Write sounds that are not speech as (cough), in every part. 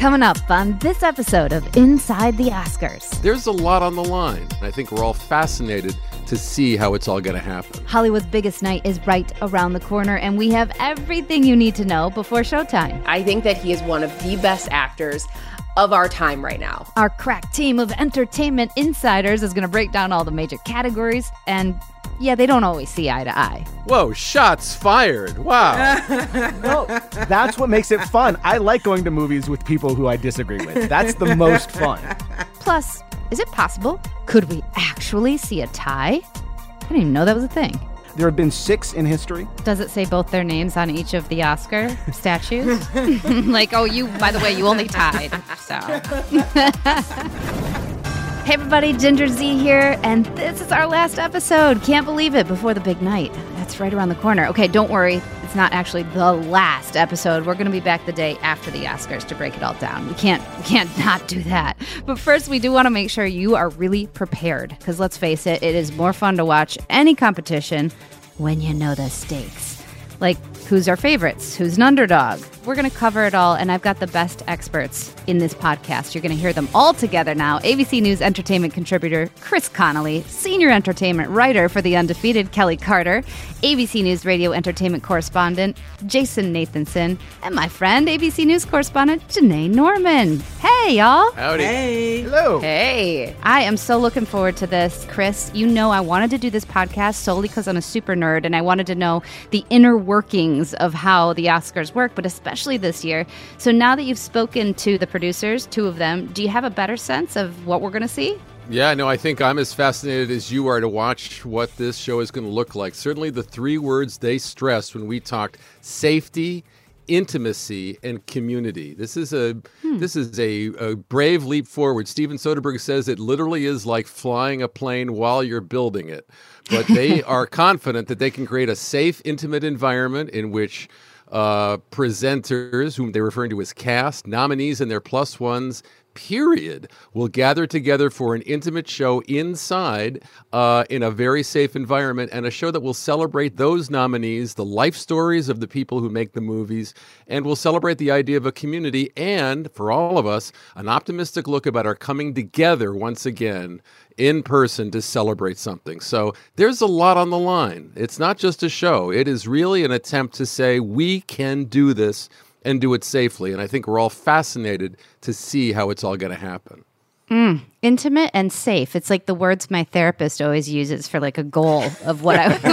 Coming up on this episode of Inside the Oscars. There's a lot on the line. I think we're all fascinated to see how it's all going to happen. Hollywood's biggest night is right around the corner, and we have everything you need to know before showtime. I think that he is one of the best actors of our time right now. Our crack team of entertainment insiders is going to break down all the major categories, and yeah, they don't always see eye to eye. Whoa, shots fired. Wow. (laughs) no, that's what makes it fun. I like going to movies with people who I disagree with. That's the most fun. Plus, is it possible? Could we actually see a tie? I didn't even know that was a thing. There have been six in history. Does it say both their names on each of the Oscar statues? (laughs) (laughs) like, oh, you, by the way, you only tied. So. hey, everybody, Ginger Zee here, and this is our last episode. Can't believe it before the big night. That's right around the corner. Okay, don't worry. It's not actually the last episode. We're going to be back the day after the Oscars to break it all down. We can't we can't (laughs) not do that. But first, we do want to make sure you are really prepared because let's face it, it is more fun to watch any competition when you know the stakes. Like who's our favorites, who's an underdog, we're going to cover it all, and I've got the best experts in this podcast. You're going to hear them all together now. ABC News entertainment contributor Chris Connelly, senior entertainment writer for The Undefeated Kelley Carter, ABC News radio entertainment correspondent Jason Nathanson, and my friend, ABC News correspondent Janai Norman. Hey, y'all. Howdy. Hey. Hello. Hey. I am so looking forward to this. Chris, you know I wanted to do this podcast solely because I'm a super nerd and I wanted to know the inner workings of how the Oscars work, but especially especially this year. So now that you've spoken to the producers, two of them, do you have a better sense of what we're going to see? Yeah, no, I think I'm as fascinated as you are to watch what this show is going to look like. Certainly, the three words they stressed when we talked safety, intimacy, and community. This is a hmm. this is a, a brave leap forward. Steven Soderbergh says it literally is like flying a plane while you're building it. But they (laughs) are confident that they can create a safe, intimate environment in which uh, presenters, whom they're referring to as cast, nominees, and their plus ones, period, will gather together for an intimate show inside uh, in a very safe environment and a show that will celebrate those nominees, the life stories of the people who make the movies, and will celebrate the idea of a community and, for all of us, an optimistic look about our coming together once again in person to celebrate something. So there's a lot on the line. It's not just a show, it is really an attempt to say we can do this and do it safely. And I think we're all fascinated to see how it's all going to happen. Mm, intimate and safe. It's like the words my therapist always uses for like a goal of what I want, (laughs)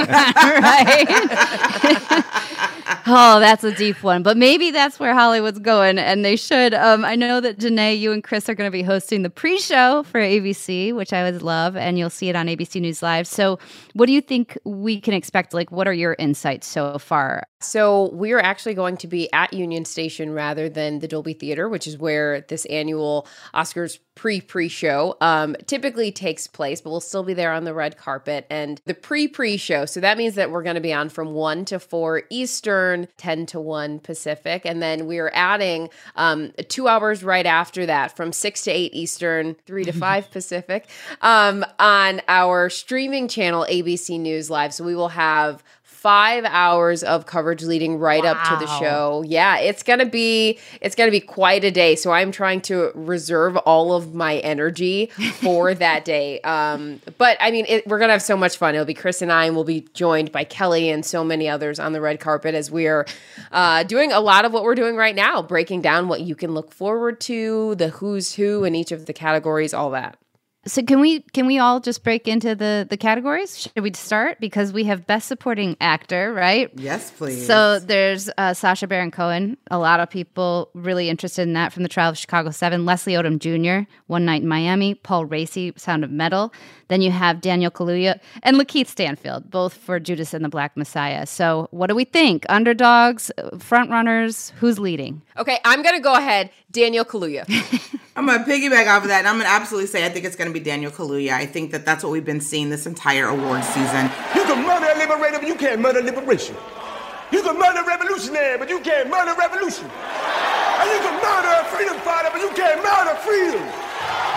right. (laughs) (laughs) oh, that's a deep one. But maybe that's where Hollywood's going, and they should. Um, I know that Janai, you and Chris are going to be hosting the pre-show for ABC, which I always love, and you'll see it on ABC News Live. So, what do you think we can expect? Like, what are your insights so far? So, we are actually going to be at Union Station rather than the Dolby Theater, which is where this annual Oscars pre pre show um, typically takes place, but we'll still be there on the red carpet. And the pre pre show, so that means that we're going to be on from 1 to 4 Eastern, 10 to 1 Pacific. And then we are adding um, two hours right after that from 6 to 8 Eastern, 3 to 5 (laughs) Pacific um, on our streaming channel, ABC News Live. So we will have five hours of coverage leading right wow. up to the show. Yeah, it's gonna be it's gonna be quite a day. So I'm trying to reserve all of my energy for (laughs) that day. Um, but I mean, it, we're gonna have so much fun. It'll be Chris and I, and we'll be joined by Kelley and so many others on the red carpet as we're uh, doing a lot of what we're doing right now, breaking down what you can look forward to, the who's who in each of the categories, all that. So can we can we all just break into the the categories? Should we start because we have best supporting actor, right? Yes, please. So there's uh, Sacha Baron Cohen. A lot of people really interested in that from the Trial of Chicago Seven. Leslie Odom Jr. One Night in Miami. Paul Raci Sound of Metal. Then you have Daniel Kaluuya and Lakeith Stanfield, both for Judas and the Black Messiah. So what do we think? Underdogs, front runners, who's leading? Okay, I'm gonna go ahead. Daniel Kaluuya. (laughs) I'm gonna piggyback off of that, and I'm gonna absolutely say I think it's gonna be Daniel Kaluuya. I think that that's what we've been seeing this entire award season. You can murder a liberator, but you can't murder liberation. You can murder a revolutionary, but you can't murder revolution. And you can murder a freedom fighter, but you can't murder freedom.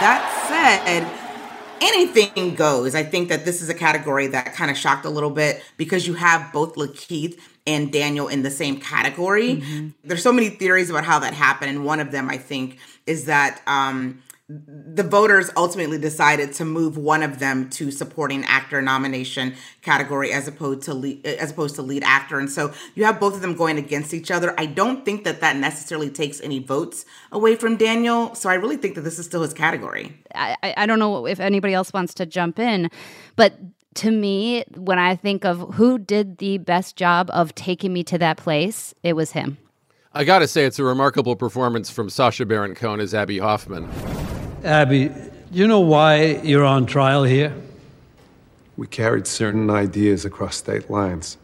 That said, anything goes. I think that this is a category that kind of shocked a little bit because you have both Lakeith and Daniel in the same category. Mm-hmm. There's so many theories about how that happened, and one of them I think is that um, the voters ultimately decided to move one of them to supporting actor nomination category as opposed to lead, eh, as opposed to lead actor. And so you have both of them going against each other. I don't think that that necessarily takes any votes away from daniel. So i really think that this is still his category. I, I don't know if anybody else wants to jump in but to me when i think of who did the best job of taking me to that place it was him. I got to say, it's a remarkable performance from Sacha Baron Cohen as Abbie Hoffman. Abbie, you know why you're on trial here? We carried certain ideas across state lines.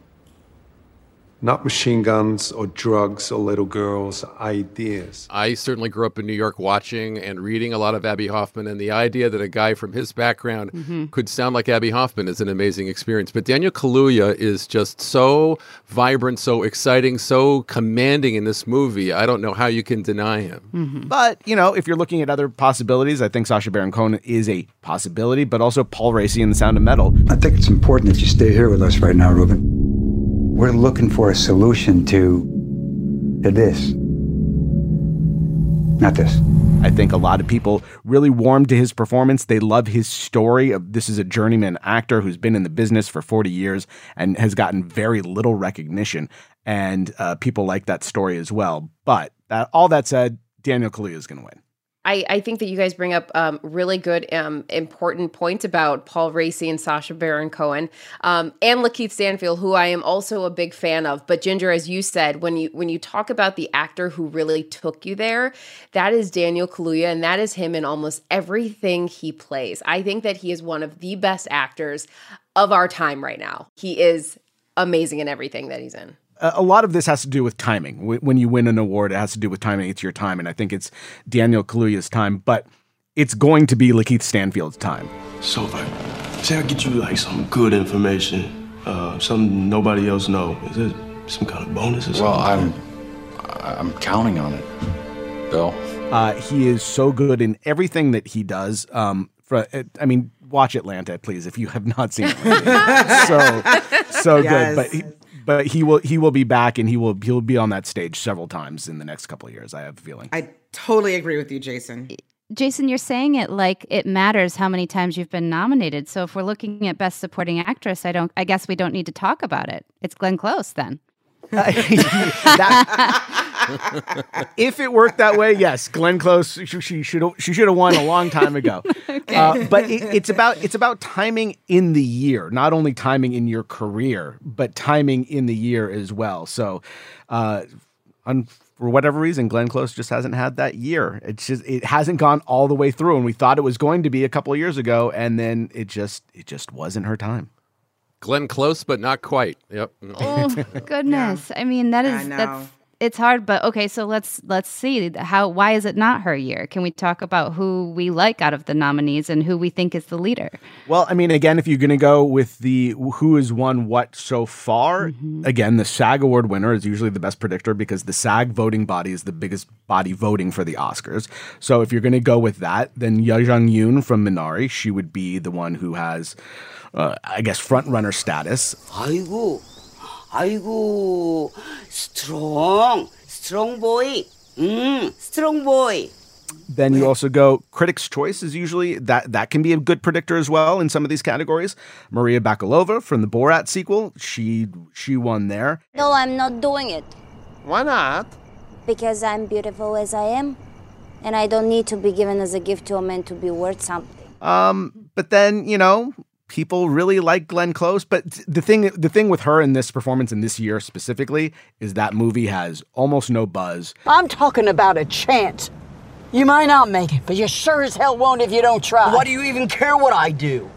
Not machine guns or drugs or little girls, ideas. I certainly grew up in New York watching and reading a lot of Abbie Hoffman, and the idea that a guy from his background mm-hmm. could sound like Abbie Hoffman is an amazing experience. But Daniel Kaluuya is just so vibrant, so exciting, so commanding in this movie. I don't know how you can deny him. Mm-hmm. But, you know, if you're looking at other possibilities, I think Sacha Baron Cohen is a possibility, but also Paul Raci in The Sound of Metal. I think it's important that you stay here with us right now, Ruben. We're looking for a solution to, to this. Not this. I think a lot of people really warmed to his performance. They love his story of this is a journeyman actor who's been in the business for 40 years and has gotten very little recognition. And uh, people like that story as well. But that, all that said, Daniel Kaluuya is going to win. I, I think that you guys bring up um, really good, um, important points about Paul Raci and Sacha Baron Cohen, um, and Lakeith Stanfield, who I am also a big fan of. But Ginger, as you said, when you when you talk about the actor who really took you there, that is Daniel Kaluuya, and that is him in almost everything he plays. I think that he is one of the best actors of our time right now. He is amazing in everything that he's in a lot of this has to do with timing. When you win an award, it has to do with timing. It's your time, and I think it's Daniel Kaluuya's time, but it's going to be Lakeith Stanfield's time. So if say I get you like some good information, uh, something nobody else know, is it some kind of bonus or something? Well, I'm I'm counting on it, Bill. Uh, he is so good in everything that he does. Um, for, I mean, watch Atlanta, please, if you have not seen it. (laughs) so so yes. good, but. He, but he will he will be back and he will he'll be on that stage several times in the next couple of years. I have a feeling. I totally agree with you, Jason. Jason, you're saying it like it matters how many times you've been nominated. So if we're looking at best supporting actress, I don't I guess we don't need to talk about it. It's Glenn Close then. (laughs) that, (laughs) if it worked that way, yes, Glenn Close she, she should she should have won a long time ago. (laughs) okay. uh, but it, it's about it's about timing in the year, not only timing in your career, but timing in the year as well. So, uh, un- for whatever reason, Glenn Close just hasn't had that year. It's just it hasn't gone all the way through, and we thought it was going to be a couple of years ago, and then it just it just wasn't her time. Glenn Close, but not quite. Yep. Oh (laughs) goodness! Yeah. I mean, that is that's it's hard but okay so let's let's see how why is it not her year can we talk about who we like out of the nominees and who we think is the leader well i mean again if you're going to go with the who has won what so far mm-hmm. again the sag award winner is usually the best predictor because the sag voting body is the biggest body voting for the oscars so if you're going to go with that then Yuh-jung Youn from minari she would be the one who has uh, i guess front runner status 아이고. 아이고, strong, strong boy, mm, strong boy. Then you also go Critics' Choice is usually that that can be a good predictor as well in some of these categories. Maria Bakalova from the Borat sequel, she she won there. No, I'm not doing it. Why not? Because I'm beautiful as I am, and I don't need to be given as a gift to a man to be worth something. Um, but then you know people really like Glenn Close. But the thing, the thing with her in this performance in this year specifically is that movie has almost no buzz. I'm talking about a chance. You might not make it, but you sure as hell won't if you don't try. Why do you even care what I do?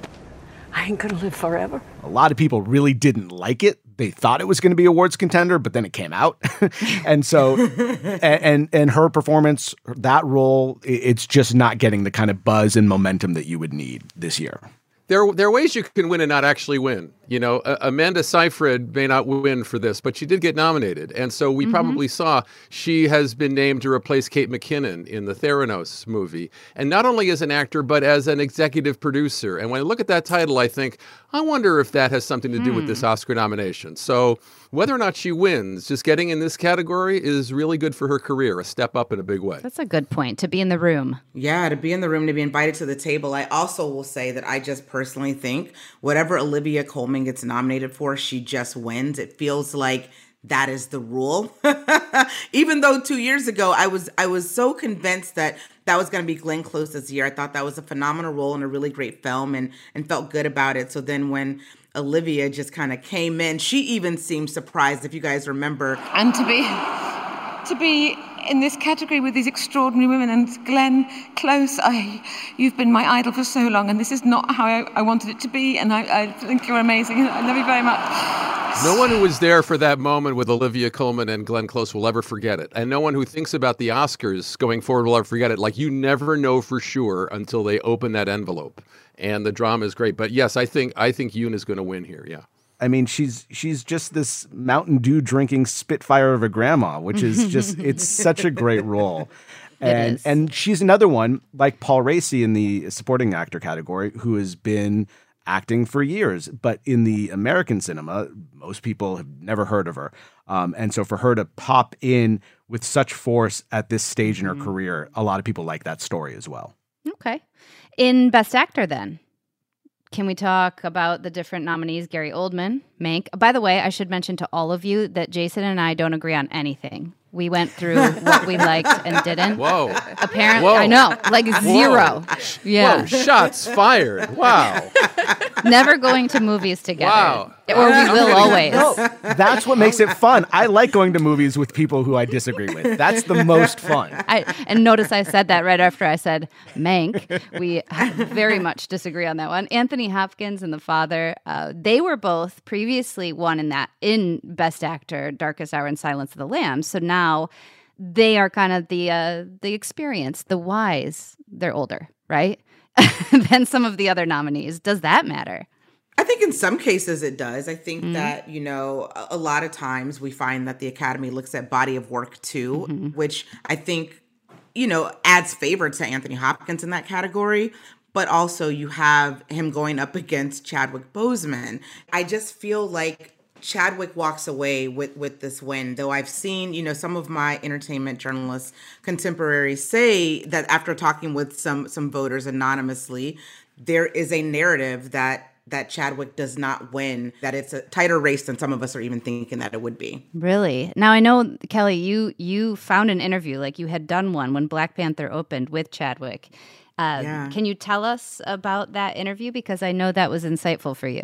I ain't gonna live forever. A lot of people really didn't like it. They thought it was going to be awards contender, but then it came out, (laughs) and so, (laughs) and, and and her performance, that role, it's just not getting the kind of buzz and momentum that you would need this year there there are ways you can win and not actually win. You know, uh, Amanda Seyfried may not win for this, but she did get nominated. And so we mm-hmm. probably saw she has been named to replace Kate McKinnon in the Theranos movie. And not only as an actor, but as an executive producer. And when I look at that title, I think, I wonder if that has something to do mm. with this hmm. Oscar nomination. So whether or not she wins, just getting in this category is really good for her career, a step up in a big way. That's a good point to be in the room. Yeah, to be in the room, to be invited to the table. I also will say that I just personally think whatever Olivia Colman gets nominated for, she just wins. It feels like that is the rule. (laughs) Even though 2 years ago I was I was so convinced that that was going to be Glenn Close this year. I thought that was a phenomenal role and a really great film and and felt good about it. So then when Olivia just kind of came in, she even seemed surprised if you guys remember. And to be to be in this category with these extraordinary women and Glenn Close, I, you've been my idol for so long, and this is not how I, I wanted it to be. And I, I think you're amazing. I love you very much. No one who was there for that moment with Olivia Colman and Glenn Close will ever forget it. And no one who thinks about the Oscars going forward will ever forget it. Like you never know for sure until they open that envelope. And the drama is great. But yes, I think I think Youn is going to win here. Yeah. I mean, she's she's just this Mountain Dew drinking spitfire of a grandma, which is just (laughs) it's such a great role. And and she's another one like Paul Raci in the supporting actor category who has been acting for years, but in the American cinema, most people have never heard of her. Um, and so for her to pop in with such force at this stage in her mm-hmm. career, a lot of people like that story as well. Okay. In Best Actor, then, can we talk about the different nominees? Gary Oldman, Mank. By the way, I should mention to all of you that Jason and I don't agree on anything. We went through (laughs) what we liked and didn't. Whoa. Apparently, Whoa. I know, like zero. Whoa. Yeah. Whoa, shots fired. Wow. (laughs) Never going to movies together. Wow. Or we will always. No, that's what makes it fun. I like going to movies with people who I disagree with. That's the most fun. I, and notice I said that right after I said Mank. We very much disagree on that one. Anthony Hopkins and The Father, uh, they were both previously won in that in Best Actor, Darkest Hour and Silence of the Lambs. So now they are kind of the uh, the experience, the wise. They're older, right? (laughs) than some of the other nominees. Does that matter? I think in some cases it does. I think mm-hmm. that, you know, a, a, lot of times we find that the Academy looks at body of work too, mm-hmm. which I think, you know, adds favor to Anthony Hopkins in that category. But also you have him going up against Chadwick Boseman. I just feel like Chadwick walks away with with this win. Though I've seen, you know, some of my entertainment journalists contemporaries say that after talking with some some voters anonymously, there is a narrative that that Chadwick does not win, that it's a tighter race than some of us are even thinking that it would be. Really? Now I know Kelley, you you found an interview like you had done one when Black Panther opened with Chadwick. Uh, yeah. Can you tell us about that interview because I know that was insightful for you.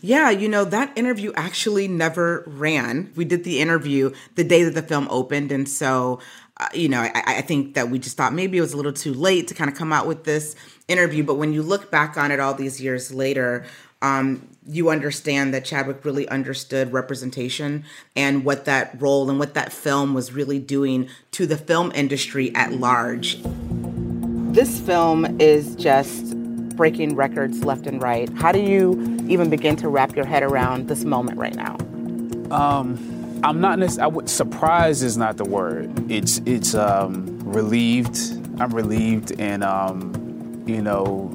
Yeah, you know, that interview actually never ran. We did the interview the day that the film opened. And so, uh, you know, I, I, think that we just thought maybe it was a little too late to kind of come out with this interview. But when you look back on it all these years later, um, you understand that Chadwick really understood representation and what that role and what that film was really doing to the film industry at large. This film is just breaking records left and right. How do you even begin to wrap your head around this moment right now? Um, I'm not necessarily. Surprised is not the word. It's it's um, relieved. I'm relieved and um, you know,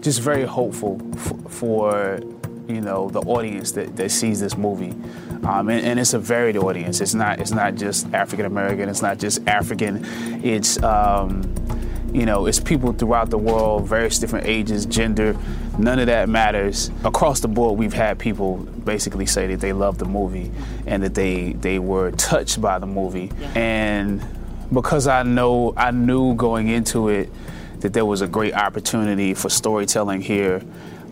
just very hopeful f- for you know the audience that, that sees this movie. Um, and, and, it's a varied audience. It's not it's not just African American. It's not just African. It's um, you know, it's people throughout the world, various different ages, gender, none of that matters. Across the board, we've had people basically say that they love the movie and that they they were touched by the movie. Yeah. And because I know I knew going into it that there was a great opportunity for storytelling here.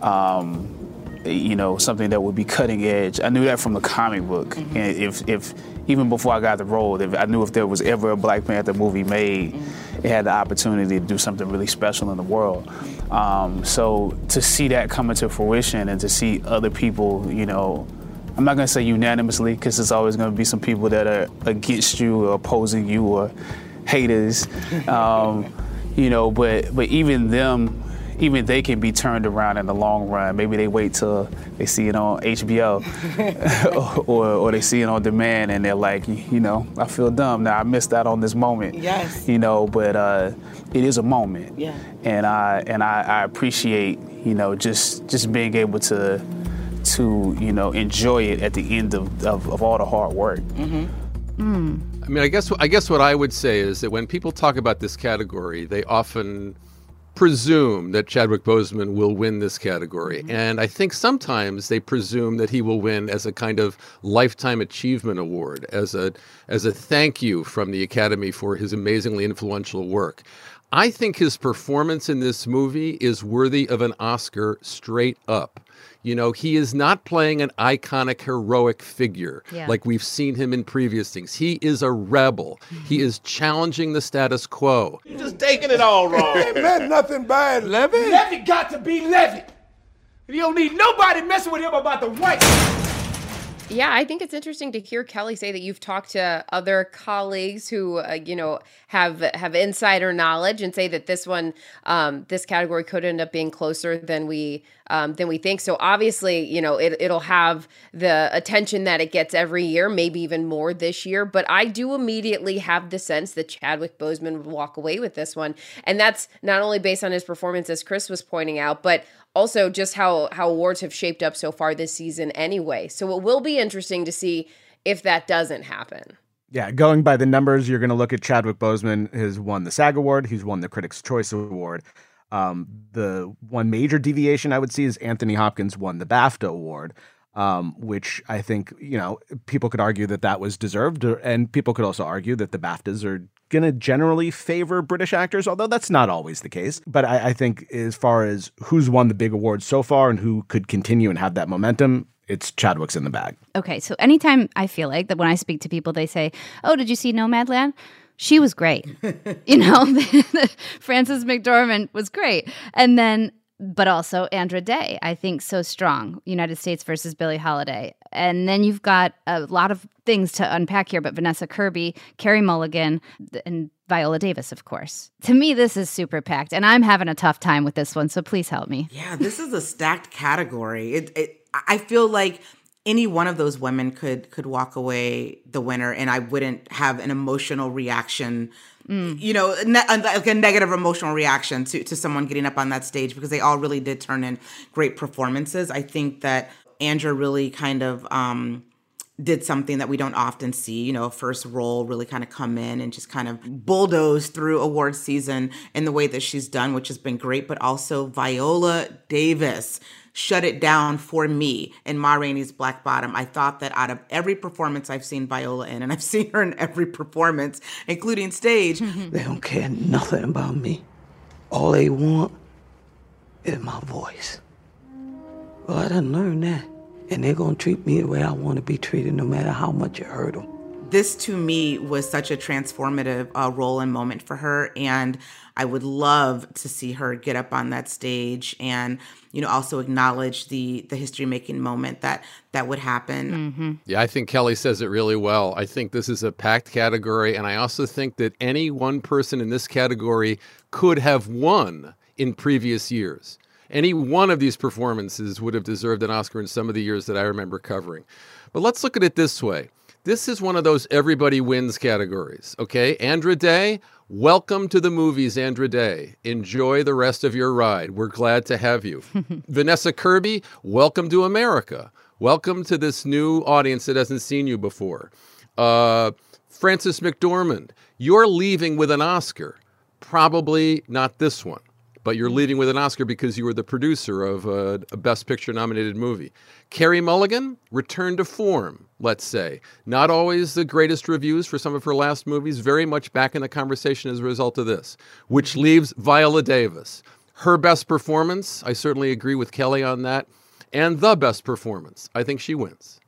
Um, you know, something that would be cutting edge. I knew that from the comic book. Mm-hmm. And if, if even before I got the role, if I knew if there was ever a Black Panther movie made, mm-hmm it had the opportunity to do something really special in the world. Um, so to see that coming to fruition and to see other people, you know, I'm not going to say unanimously because there's always going to be some people that are against you or opposing you or haters, (laughs) um, you know, but but even them even they can be turned around in the long run. Maybe they wait till they see it on HBO (laughs) or, or they see it on demand and they're like, you know, I feel dumb now. I missed out on this moment. Yes. You know, but uh, it is a moment. Yeah. And I and I, I appreciate you know just just being able to to you know enjoy it at the end of, of, of all the hard work. Mm-hmm. I mean, I guess I guess what I would say is that when people talk about this category, they often presume that Chadwick Boseman will win this category, mm-hmm. and I think sometimes they presume that he will win as a kind of lifetime achievement award, as a as a thank you from the Academy for his amazingly influential work. I think his performance in this movie is worthy of an Oscar straight up. You know, he is not playing an iconic heroic figure Yeah. like we've seen him in previous things. He is a rebel. He mm-hmm. is challenging the status quo. You're just taking it all wrong. Ain't meant nothing bad, Levy. Levy got to be Levy. You don't need nobody messing with him about the white. Yeah, I think it's interesting to hear Kelley say that you've talked to other colleagues who, uh, you know, have have insider knowledge and say that this one, um, this category could end up being closer than we um, than we think. So obviously, you know, it, it'll have the attention that it gets every year, maybe even more this year. But I do immediately have the sense that Chadwick Boseman would walk away with this one, and that's not only based on his performance, as Chris was pointing out, but also just how how awards have shaped up so far this season anyway. So it will be interesting to see if that doesn't happen. Yeah, going by the numbers, you're going to look at Chadwick Boseman has won the SAG Award. He's won the Critics' Choice Award. Um, the one major deviation I would see is Anthony Hopkins won the BAFTA Award, um, which I think you know people could argue that that was deserved, and people could also argue that the BAFTAs are going to generally favor British actors, although that's not always the case. But I, I think as far as who's won the big awards so far and who could continue and have that momentum, it's Chadwick's in the bag. Okay, so anytime I feel like that when I speak to people, they say, "Oh, did you see Nomadland?" She was great. (laughs) you know, (laughs) Frances McDormand was great, and then, but also Andra Day, I think so strong. United States versus Billie Holiday, and then you've got a lot of things to unpack here. But Vanessa Kirby, Carey Mulligan, and Viola Davis, of course. To me, this is super packed, and I'm having a tough time with this one. So please help me. Yeah, this is a stacked category. It, it I feel like any one of those women could could walk away the winner, and I wouldn't have an emotional reaction. You know, ne- like a negative emotional reaction to to someone getting up on that stage because they all really did turn in great performances. I think that Andra really kind of um, did something that we don't often see, you know, a first role really kind of come in and just kind of bulldoze through award season in the way that she's done, which has been great. But also Viola Davis shut it down for me in Ma Rainey's Black Bottom. I thought that out of every performance I've seen Viola in, and I've (laughs) seen her in every performance, including stage, (laughs) They don't care nothing about me. All they want is my voice. Well, I done learned that. And they're gonna treat me the way I wanna be treated no matter how much it hurt them. this to me was such a transformative uh, role and moment for her and i would love to see her get up on that stage and you know also acknowledge the the history making moment that that would happen mm-hmm. Yeah, I think Kelley says it really well. I think this is a packed category, and I also think that any one person in this category could have won in previous years. Any one of these performances would have deserved an Oscar in some of the years that I remember covering. But let's look at it this way. This is one of those everybody wins categories, okay? Andra Day, welcome to the movies, Andra Day. Enjoy the rest of your ride. We're glad to have you. (laughs) Vanessa Kirby, welcome to America. Welcome to this new audience that hasn't seen you before. Uh, Frances McDormand, you're leaving with an Oscar. Probably not this one, but you're mm-hmm. leaving with an Oscar because you were the producer of a, a Best Picture nominated movie. Carey Mulligan, return to form, let's say. Not always the greatest reviews for some of her last movies, very much back in the conversation as a result of this, which mm-hmm. leaves Viola Davis. Her best performance, I certainly agree with Kelley on that, and the best performance. I think she wins.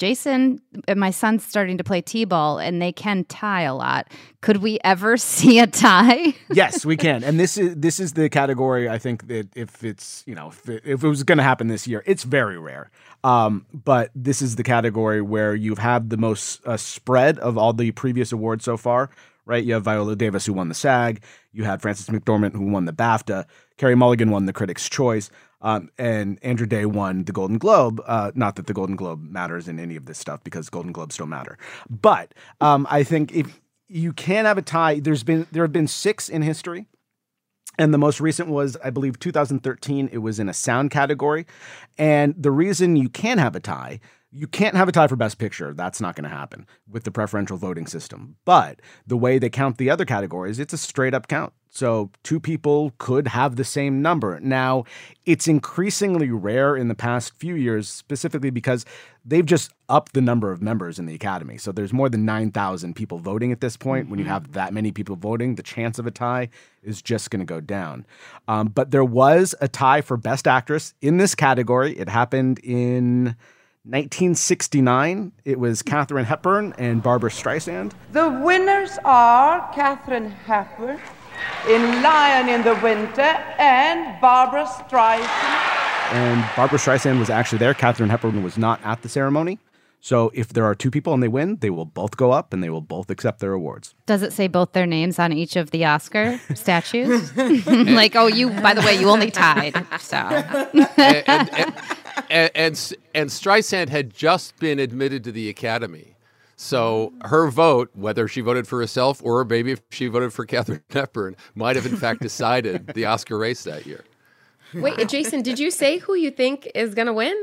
Jason and my son's starting to play t-ball, and they can tie a lot. Could we ever (laughs) see a tie? (laughs) yes, we can. And this is this is the category I think that if it's you know if it, if it was going to happen this year, it's very rare. Um, but this is the category where you've had the most uh, spread of all the previous awards so far. Right, you have Viola Davis who won the SAG. You had Frances McDormand who won the BAFTA. Carey Mulligan won the Critics' Choice. Um, and Andra Day won the Golden Globe. Uh, not that the Golden Globe matters in any of this stuff because Golden Globes don't matter. But um, I think if you can have a tie, there's been there have been six in history. And the most recent was, I believe, 2013. It was in a sound category. And the reason you can have a tie you can't have a tie for best picture. That's not going to happen with the preferential voting system. But the way they count the other categories, it's a straight up count. So two people could have the same number. Now, it's increasingly rare in the past few years, specifically because they've just upped the number of members in the Academy. So there's more than 9,000 people voting at this point. Mm-hmm. When you mm-hmm. have that many people voting, the chance of a tie is just going to go down. Um, but there was a tie for Best Actress in this category. It happened in 1969, it was Katharine Hepburn and Barbra Streisand. The winners are Katharine Hepburn in Lion in the Winter and Barbra Streisand. And Barbra Streisand was actually there. Katharine Hepburn was not at the ceremony. So if there are two people and they win, they will both go up and they will both accept their awards. Does it say both their names on each of the Oscar statues? (laughs) like, oh, you, by the way, you only tied. So. (laughs) and, and, and, and, and, and Streisand had just been admitted to the Academy. So her vote, whether she voted for herself or maybe if she voted for Katharine (laughs) Hepburn, might have in fact decided the Oscar race that year. Wait, uh, Jason, did you say who you think is going to win?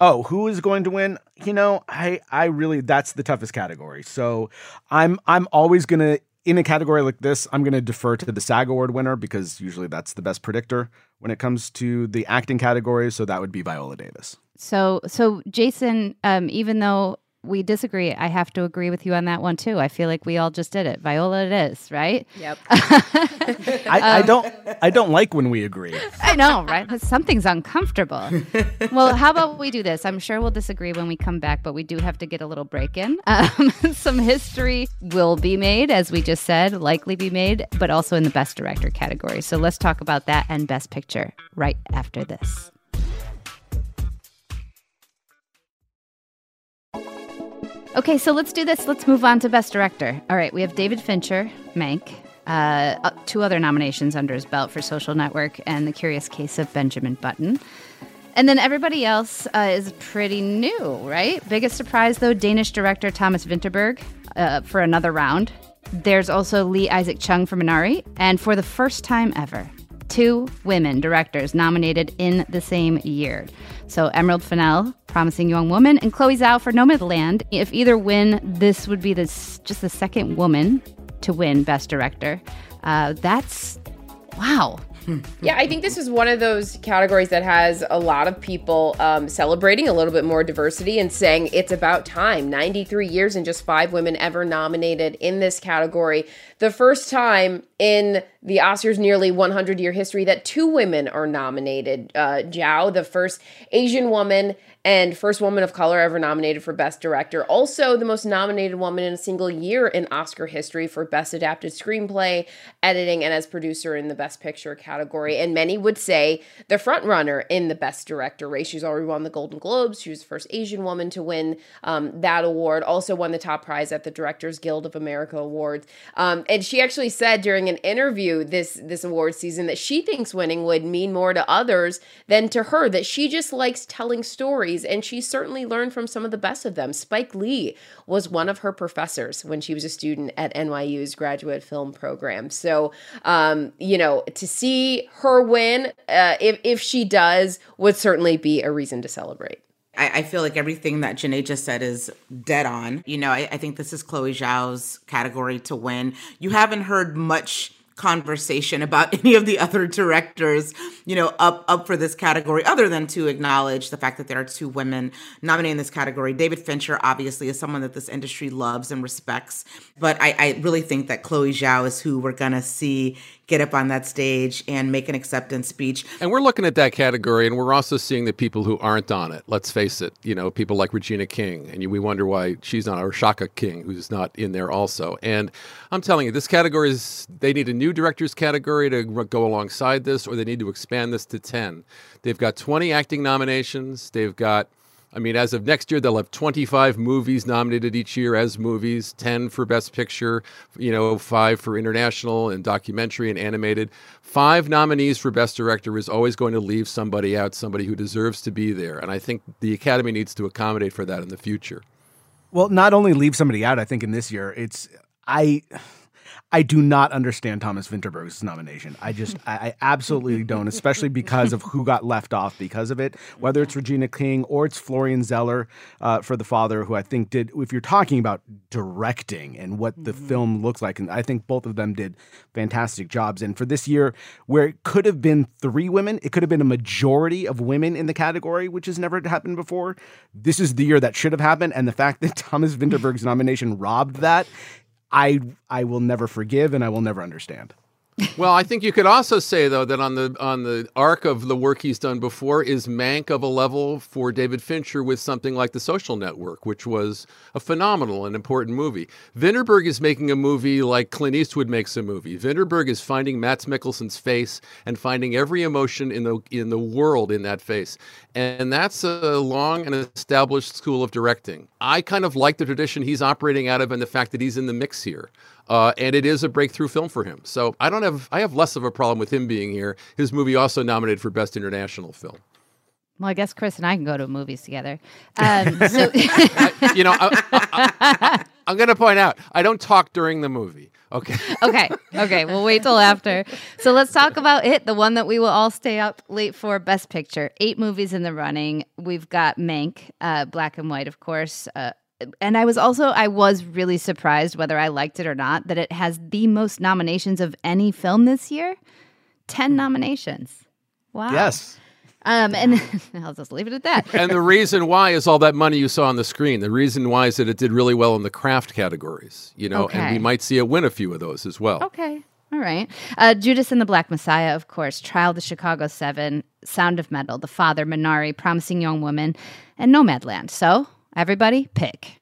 Oh, who is going to win? You know, I I really that's the toughest category. So I'm I'm always going to in a category like this, I'm going to defer to the SAG Award winner because usually that's the best predictor when it comes to the acting category. So that would be Viola Davis. So, so Jason, um, even though we disagree. I have to agree with you on that one too. I feel like we all just did it. Viola, it is right. Yep. (laughs) I, I, um, don't. I don't like when we agree. I know, right? Something's uncomfortable. well, how about we do this? I'm sure we'll disagree when we come back, but we do have to get a little break in. (laughs) Um, some history will be made, as we just said, likely be made, but also in the best director category. So let's talk about that and best picture right after this. Okay, so let's do this. Let's move on to Best Director. All right, we have David Fincher, Mank, uh, two other nominations under his belt for Social Network and The Curious Case of Benjamin Button. And then everybody else uh, is pretty new, right? Biggest surprise, though, Danish director Thomas Vinterberg uh, for another round. There's also Lee Isaac Chung for Minari. And for the first time ever, two women directors nominated in the same year. So Emerald Fennell, Promising Young Woman, and Chloe Zhao for Nomadland. If either win, this would be this just the second woman to win Best Director. Uh, that's wow. yeah, I think this is one of those categories that has a lot of people um, celebrating a little bit more diversity and saying it's about time. 93 years and just five women ever nominated in this category. The first time in the Oscars' nearly 100 year history that two women are nominated. Uh, Zhao, the first Asian woman and first woman of color ever nominated for Best Director. Also, the most nominated woman in a single year in Oscar history for Best Adapted Screenplay, Editing, and as producer in the Best Picture category. And many would say the frontrunner in the Best Director race. She's already won the Golden Globes. She was the first Asian woman to win um, that award. Also won the top prize at the Directors Guild of America Awards. Um, and she actually said during an interview this this award season that she thinks winning would mean more to others than to her. That she just likes telling stories and she certainly learned from some of the best of them. Spike Lee was one of her professors when she was a student at NYU's graduate film program. So, um, you know, to see her win, uh, if, if she does, would certainly be a reason to celebrate. I, feel like everything that Janai just said is dead on. You know, I, I think this is Chloe Zhao's category to win. You haven't heard much conversation about (laughs) any of the other directors, you know, up up for this category, other than to acknowledge the fact that there are two women nominating this category. David Fincher obviously is someone that this industry loves and respects, but I, I really think that Chloe Zhao is who we're gonna see get up on that stage and make an acceptance speech. And we're looking at that category, and we're also seeing the people who aren't on it. Let's face it, you know, people like Regina King, and we wonder why she's not, or Shaka King, who's not in there also. And I'm telling you, this category is, they need a new director's category to go alongside this, or they need to expand this to 10. They've got 20 acting nominations, they've got I mean, as of next year, they'll have 25 movies nominated each year as movies, 10 for Best Picture, you know, five for international and documentary and animated. Five nominees for Best Director is always going to leave somebody out, somebody who deserves to be there. And I think the Academy needs to accommodate for that in the future. Well, not only leave somebody out, I think in this year, it's I I do not understand Thomas Vinterberg's nomination. I just, I, I, absolutely don't, especially because of who got left off because of it. Whether it's Regina King or it's Florian Zeller uh, for The Father, who I think did, if you're talking about directing and what the mm-hmm. film looks like, and I think both of them did fantastic jobs. And for this year, where it could have been three women, it could have been a majority of women in the category, which has never happened before. This is the year that should have happened. And the fact that (laughs) Thomas Vinterberg's nomination robbed that I I will never forgive and I will never understand well, I think you could also say though that on the on the arc of the work he's done before is Mank of a level for David Fincher with something like The Social Network, which was a phenomenal and important movie. Vinterberg is making a movie like Clint Eastwood makes a movie. Vinterberg is finding Mads Mikkelsen's face and finding every emotion in the in the world in that face. And that's a long and established school of directing. I kind of like the tradition he's operating out of and the fact that he's in the mix here. Uh, and it is a breakthrough film for him. So I don't have I have less of a problem with him being here. His movie also nominated for best international film. Well, I guess Chris and I can go to movies together. (laughs) Um, so I, you know, I, am going to point out I don't talk during the movie. Okay. okay. Okay. We'll wait till after. So let's talk about it, the one that we will all stay up late for. Best Picture. Eight movies in the running. We've got Mank, uh, black and white, of course. Uh, and I was also I was really surprised whether I liked it or not that it has the most nominations of any film this year. 10 nominations. Wow. Yes. Um, and (laughs) I'll just leave it at that. and the reason why is all that money you saw on the screen. The reason why is that it did really well in the craft categories, you know, okay. and we might see it win a few of those as well. Okay. All right. Uh, Judas and the Black Messiah, of course, Trial of the Chicago Seven, Sound of Metal, The Father, Minari, Promising Young Woman, and Nomadland. So Everybody pick.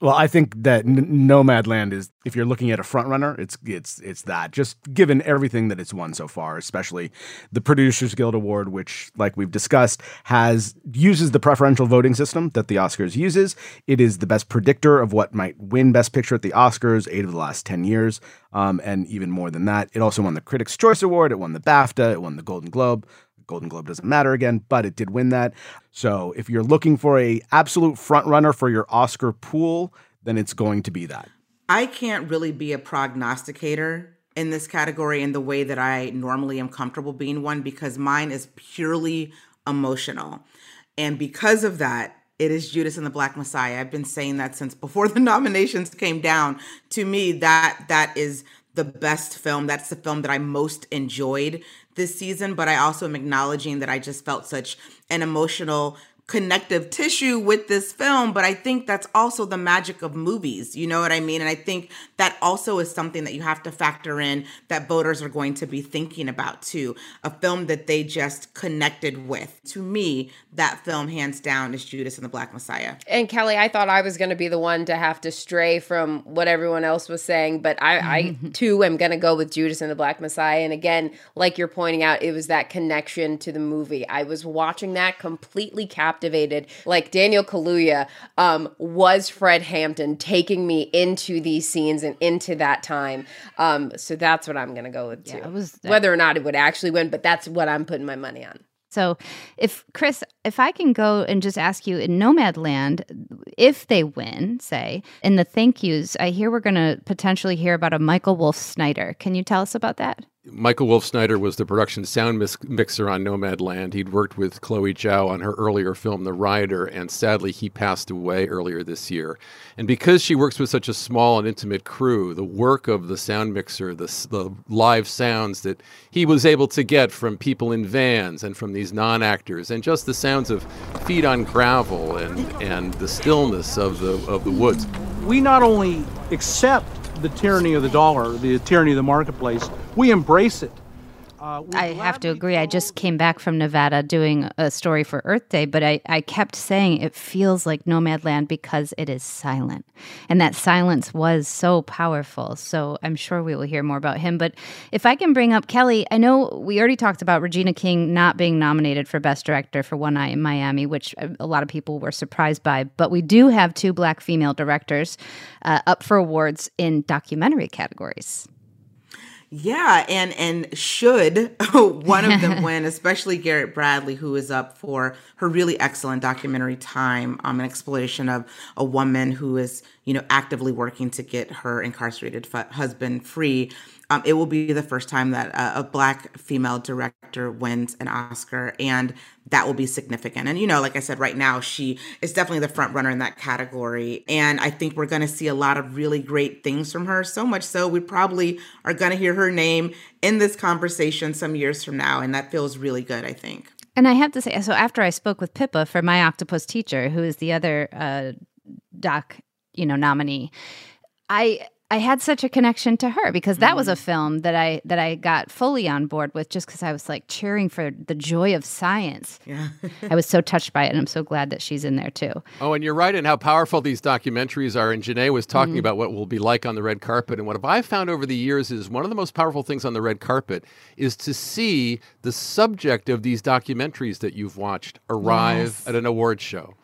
Well, I think that N- Nomadland is if you're looking at a front runner, it's it's it's that. Just given everything that it's won so far, especially the Producers Guild Award, which, like we've discussed, has uses the preferential voting system that the Oscars uses. It is the best predictor of what might win Best Picture at the Oscars eight of the last ten years, um, and even more than that. It also won the Critics' Choice Award. It won the BAFTA. It won the Golden Globe. Golden Globe doesn't matter again, but it did win that. So if you're looking for a absolute front runner for your Oscar pool, then it's going to be that. I can't really be a prognosticator in this category in the way that I normally am comfortable being one because mine is purely emotional. And because of that, it is Judas and the Black Messiah. I've been saying that since before (laughs) the nominations came down. To me, that that is the best film. That's the film that I most enjoyed this season, but I also am acknowledging that I just felt such an emotional connective tissue with this film, but I think that's also the magic of movies. You know what I mean? And I think that also is something that you have to factor in that voters are going to be thinking about too. A film that they just connected with. To me, that film, hands down, is Judas and the Black Messiah. And Kelley, I thought I was going to be the one to have to stray from what everyone else was saying, but I, I (laughs) too am going to go with Judas and the Black Messiah. And again, like you're pointing out, it was that connection to the movie. I was watching that completely captivated captivated. Like Daniel Kaluuya um, was Fred Hampton taking me into these scenes and into that time. Um, so that's what I'm going to go with too. Yeah, was, Whether or not it would actually win, but that's what I'm putting my money on. So, if Chris, if I can go and just ask you in Nomadland, if they win, say, in the thank yous, I hear we're going to potentially hear about a Michael Wolf Snyder. Can you tell us about that? Michael Wolf Snyder was the production sound mixer on Nomadland. He'd worked with Chloe Zhao on her earlier film, The Rider, and sadly he passed away earlier this year. And because she works with such a small and intimate crew, the work of the sound mixer, the, the live sounds that he was able to get from people in vans and from these non actors, and just the sounds of feet on gravel and, and the stillness of the, of the woods. We not only accept the tyranny of the dollar, the tyranny of the marketplace, we embrace it. Uh, I have to agree. I just came back from Nevada doing a story for Earth Day, but I, I kept saying it feels like Nomadland because it is silent. And that silence was so powerful. So I'm sure we will hear more about him. But if I can bring up Kelley, I know we already talked about Regina King not being nominated for Best Director for One Night in Miami, which a lot of people were surprised by. But we do have two black female directors uh, up for awards in documentary categories. Yeah, and and should (laughs) one of them win, (laughs) especially Garrett Bradley, who is up for her really excellent documentary "Time," um, an exploration of a woman who is you know actively working to get her incarcerated f- husband free. Um, it will be the first time that a, a black female director wins an Oscar, and that will be significant. And you know, like I said, right now she is definitely the front runner in that category, and I think we're going to see a lot of really great things from her. So much so, we probably are going to hear her name in this conversation some years from now, and that feels really good. I think. And I have to say, so after I spoke with Pippa for my octopus teacher, who is the other uh, doc, you know, nominee, I I had such a connection to her because that mm. was a mm-hmm. film that I that I got fully on board with just because I was like cheering for the joy of science. Yeah. I was so touched by it and I'm so glad that she's in there too. Oh, and you're right in how powerful these documentaries are. And Janai was talking mm. about what will be like on the red carpet. And what I've found over the years is one of the most powerful things on the red carpet is to see the subject of these documentaries that you've watched arrive yes. at an award show.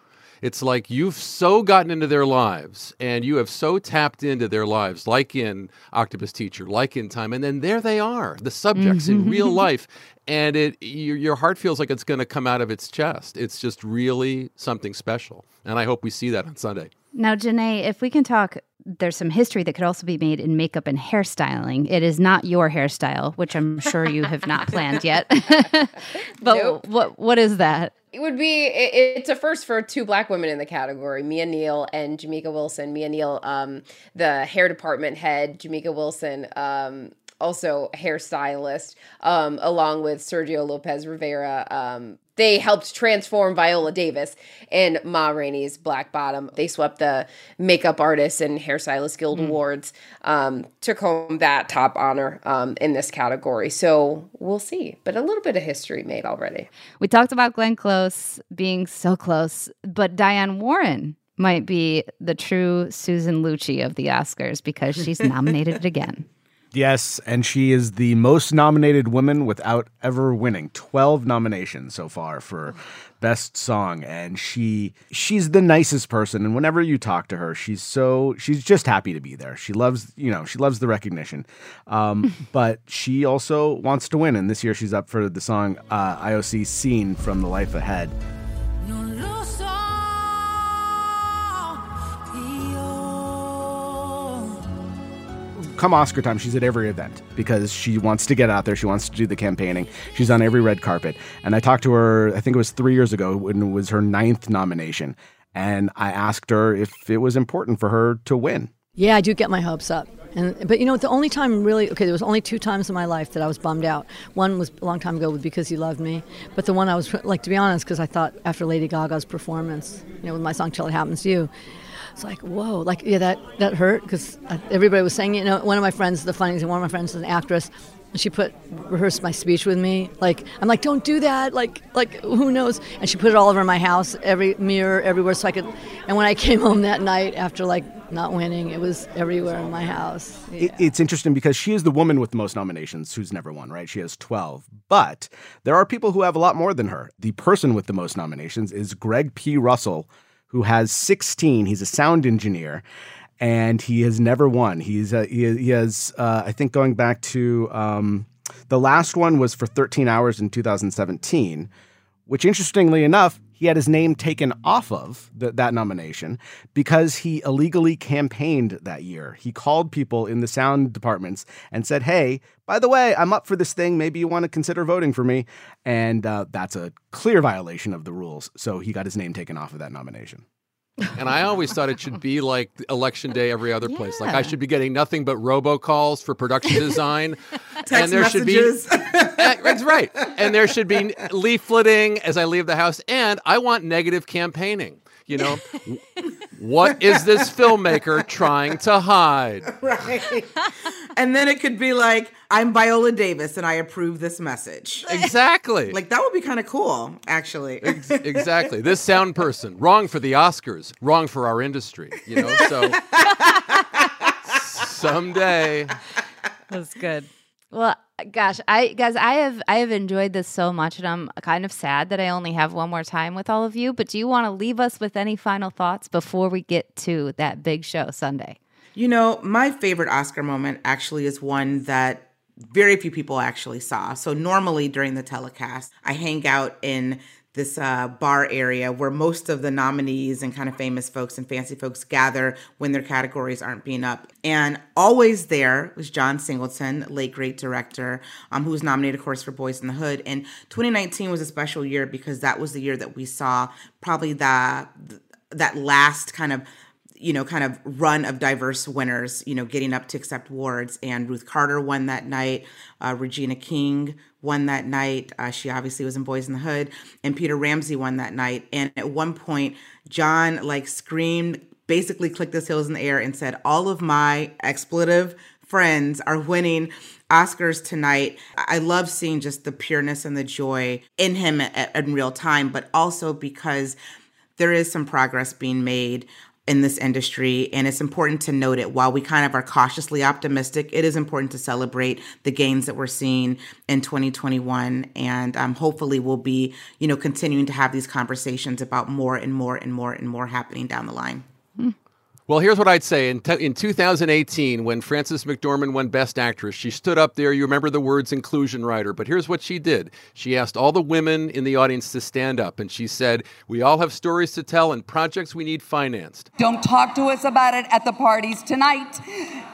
It's like you've so gotten into their lives and you have so tapped into their lives, like in Octopus Teacher, like in Time, and then there they are, the subjects in real mm-hmm. (laughs) life, and it your, your heart feels like it's going to come out of its chest. It's just really something special, and I hope we see that on Sunday. Now, Janai, if we can talk, there's some history that could also be made in makeup and hairstyling. It is not your hairstyle, which I'm sure you have not (laughs) planned yet. (laughs) but nope. what what is that? It would be it, it's a first for two black women in the category, Mia Neal and Jamika Wilson. Mia Neal, um, the hair department head, Jamika Wilson, um, also hairstylist, um, along with Sergio Lopez Rivera, um, they helped transform Viola Davis and Ma Rainey's Black Bottom. They swept the Makeup Artists and Hairstylist Guild mm. Awards, um, took home that top honor um, in this category. So we'll see, but a little bit of history made already. We talked about Glenn Close being so close, but Diane Warren might be the true Susan Lucci of the Oscars because she's (laughs) nominated again. Yes, and she is the most nominated woman without ever winning. 12 nominations so far for best song and she she's the nicest person and whenever you talk to her she's so she's just happy to be there. She loves, you know, she loves the recognition. Um, (laughs) but she also wants to win and this year she's up for the song uh, Io Sì (Seen) from The Life Ahead. Come Oscar time, she's at every event because she wants to get out there. She wants to do the campaigning. She's on every red carpet. And I talked to her, I think it was three years ago when it was her ninth nomination. And I asked her if it was important for her to win. Yeah, I do get my hopes up. And, but you know, the only time really, okay, there was only two times in my life that I was bummed out. One was a long time ago because you loved me, but the one I was like, to be honest, because I thought after Lady Gaga's performance, you know, with my song "Till It Happens to You," it's like whoa like yeah that that hurt because everybody was saying you know one of my friends the funny thing one of my friends is an actress and she put rehearsed my speech with me like i'm like don't do that like like who knows? And she put it all over my house every mirror everywhere so i could and when i came home that night after like not winning it was everywhere in my house yeah. it's interesting because she is the woman with the most nominations who's never won right? She has 12 but there are people who have a lot more than her. The person with the most nominations is greg p. Russell who has 16. He's a sound engineer, and he has never won. He's uh, he, he, has uh, I think going back to um, the last one was for 13 hours in 2017, which interestingly enough he had his name taken off of that nomination because he illegally campaigned that year. He called people in the sound departments and said, Hey, by the way, I'm up for this thing. Maybe you want to consider voting for me. And uh, that's a clear violation of the rules. So he got his name taken off of that nomination. And I always thought it should be like election day every other place. Like I should be getting nothing but robocalls for production (laughs) design. And there messages. should be (laughs) eh, That's right. And there should be leafleting as I leave the house and I want negative campaigning. You know, (laughs) what is this filmmaker trying to hide? (laughs) right. and then it could be like, I'm Viola Davis and I approve this message. Exactly. (laughs) Like that would be kind of cool, actually. Ex- exactly. This sound person, wrong for the Oscars, wrong for our industry. You know, so someday. That's good. Well, gosh, I guys, I have I have enjoyed this so much, and I'm kind of sad that I only have one more time with all of you. But do you want to leave us with any final thoughts before we get to that big show Sunday? You know, my favorite Oscar moment actually is one that very few people actually saw. So normally during the telecast, I hang out in this uh, bar area where most of the nominees and kind of famous folks and fancy folks gather when their categories aren't being up. And always there was John Singleton, late great director, um, who was nominated, of course, for Boyz n the Hood. And 2019 was a special year because that was the year that we saw probably the that last kind of you know, kind of run of diverse winners, you know, getting up to accept awards. And Ruth Carter won that night. Uh, Regina King won that night. Uh, she obviously was in Boyz n the Hood. And Peter Ramsey won that night. And at one point, John like screamed, basically clicked his heels in the air and said, All of my expletive friends are winning Oscars tonight. I love seeing just the pureness and the joy in him at, in real time, but also because there is some progress being made in this industry and it's important to note it. While we kind of are cautiously optimistic it is important to celebrate the gains that we're seeing in 2021 and um, hopefully we'll be you know continuing to have these conversations about more and more and more and more happening down the line Well, here's what I'd say. In, in 2018, when Frances McDormand won Best Actress, she stood up there. You remember the words inclusion rider, but here's what she did. She asked all the women in the audience to stand up, and she said, We all have stories to tell and projects we need financed. Don't talk to us about it at the parties tonight.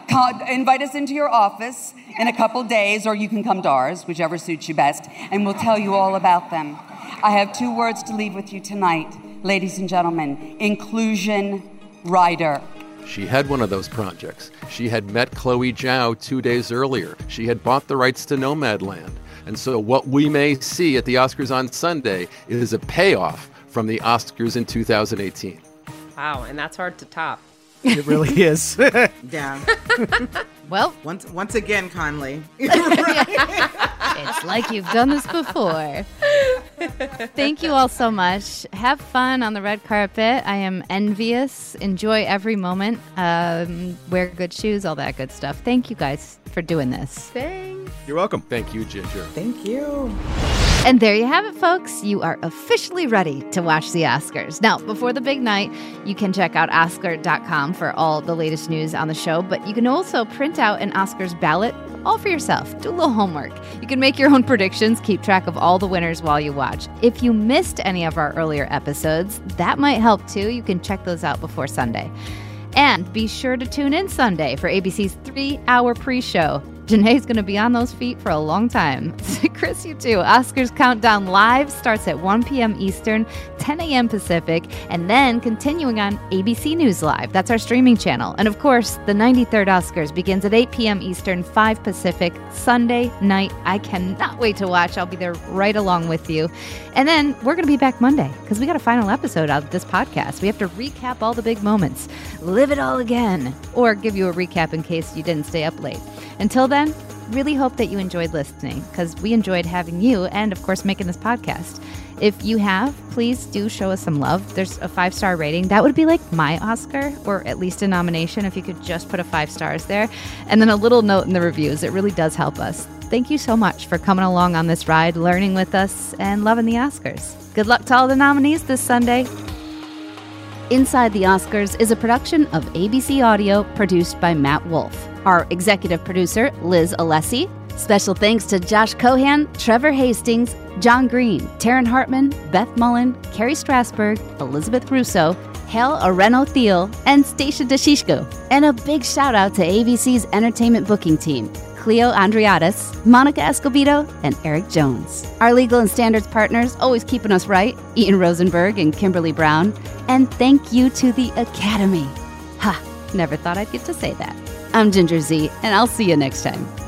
Call, invite us into your office in a couple days, or you can come to ours, whichever suits you best, and we'll tell you all about them. I have two words to leave with you tonight, ladies and gentlemen inclusion rider. She had one of those projects. She had met Chloe Zhao two days earlier. She had bought the rights to Nomadland. And so, what we may see at the Oscars on Sunday is a payoff from the Oscars in 2018. Wow, and that's hard to top. It really (laughs) is. yeah (laughs) well once once again Connelly (laughs) it's like you've done this before. Thank you all so much. Have fun on the red carpet. I am envious. Enjoy every moment. Um, wear good shoes, all that good stuff. Thank you guys for doing this. Thanks. You're welcome. Thank you, Ginger. thank you And there you have it, folks. You are officially ready to watch the Oscars. Now, before the big night, you can check out Oscar.com for all the latest news on the show, but you can also print out an Oscars ballot all for yourself. Do a little homework. You can make your own predictions, keep track of all the winners while you watch. If you missed any of our earlier episodes, that might help too. You can check those out before Sunday. And be sure to tune in Sunday for ABC's three hour pre show. Janai's going to be on those feet for a long time. (laughs) Chris, you too. Oscars Countdown Live starts at 1 p.m. Eastern, 10 a.m. Pacific, and then continuing on ABC News Live. That's our streaming channel. And of course, the 93rd Oscars begins at 8 p.m. Eastern, 5 Pacific, Sunday night. I cannot wait to watch. I'll be there right along with you. And then we're going to be back Monday because we got a final episode of this podcast. We have to recap all the big moments, live it all again, or give you a recap in case you didn't stay up late. Until then, really hope that you enjoyed listening because we enjoyed having you and, of course, making this podcast. If you have, please do show us some love. There's a five star rating. That would be like my Oscar, or at least a nomination if you could just put a five stars there. And then a little note in the reviews. It really does help us. Thank you so much for coming along on this ride, learning with us, and loving the Oscars. Good luck to all the nominees this Sunday. Inside the Oscars is a production of ABC Audio produced by Matt Wolf. Our executive producer, Liz Alessi. Special thanks to Josh Cohan, Trevor Hastings, John Green, Taryn Hartman, Beth Mullen, Carrie Strasberg, Elizabeth Russo, Hale Areno Thiel, and Stacia DeShishko. And a big shout out to ABC's entertainment booking team. Cleo Andriatis, Monica Escobedo, and Eric Jones. Our legal and standards partners always keeping us right, Ian Rosenberg and Kimberly Brown. And thank you to the Academy. Ha, never thought I'd get to say that. I'm Ginger Zee, and I'll see you next time.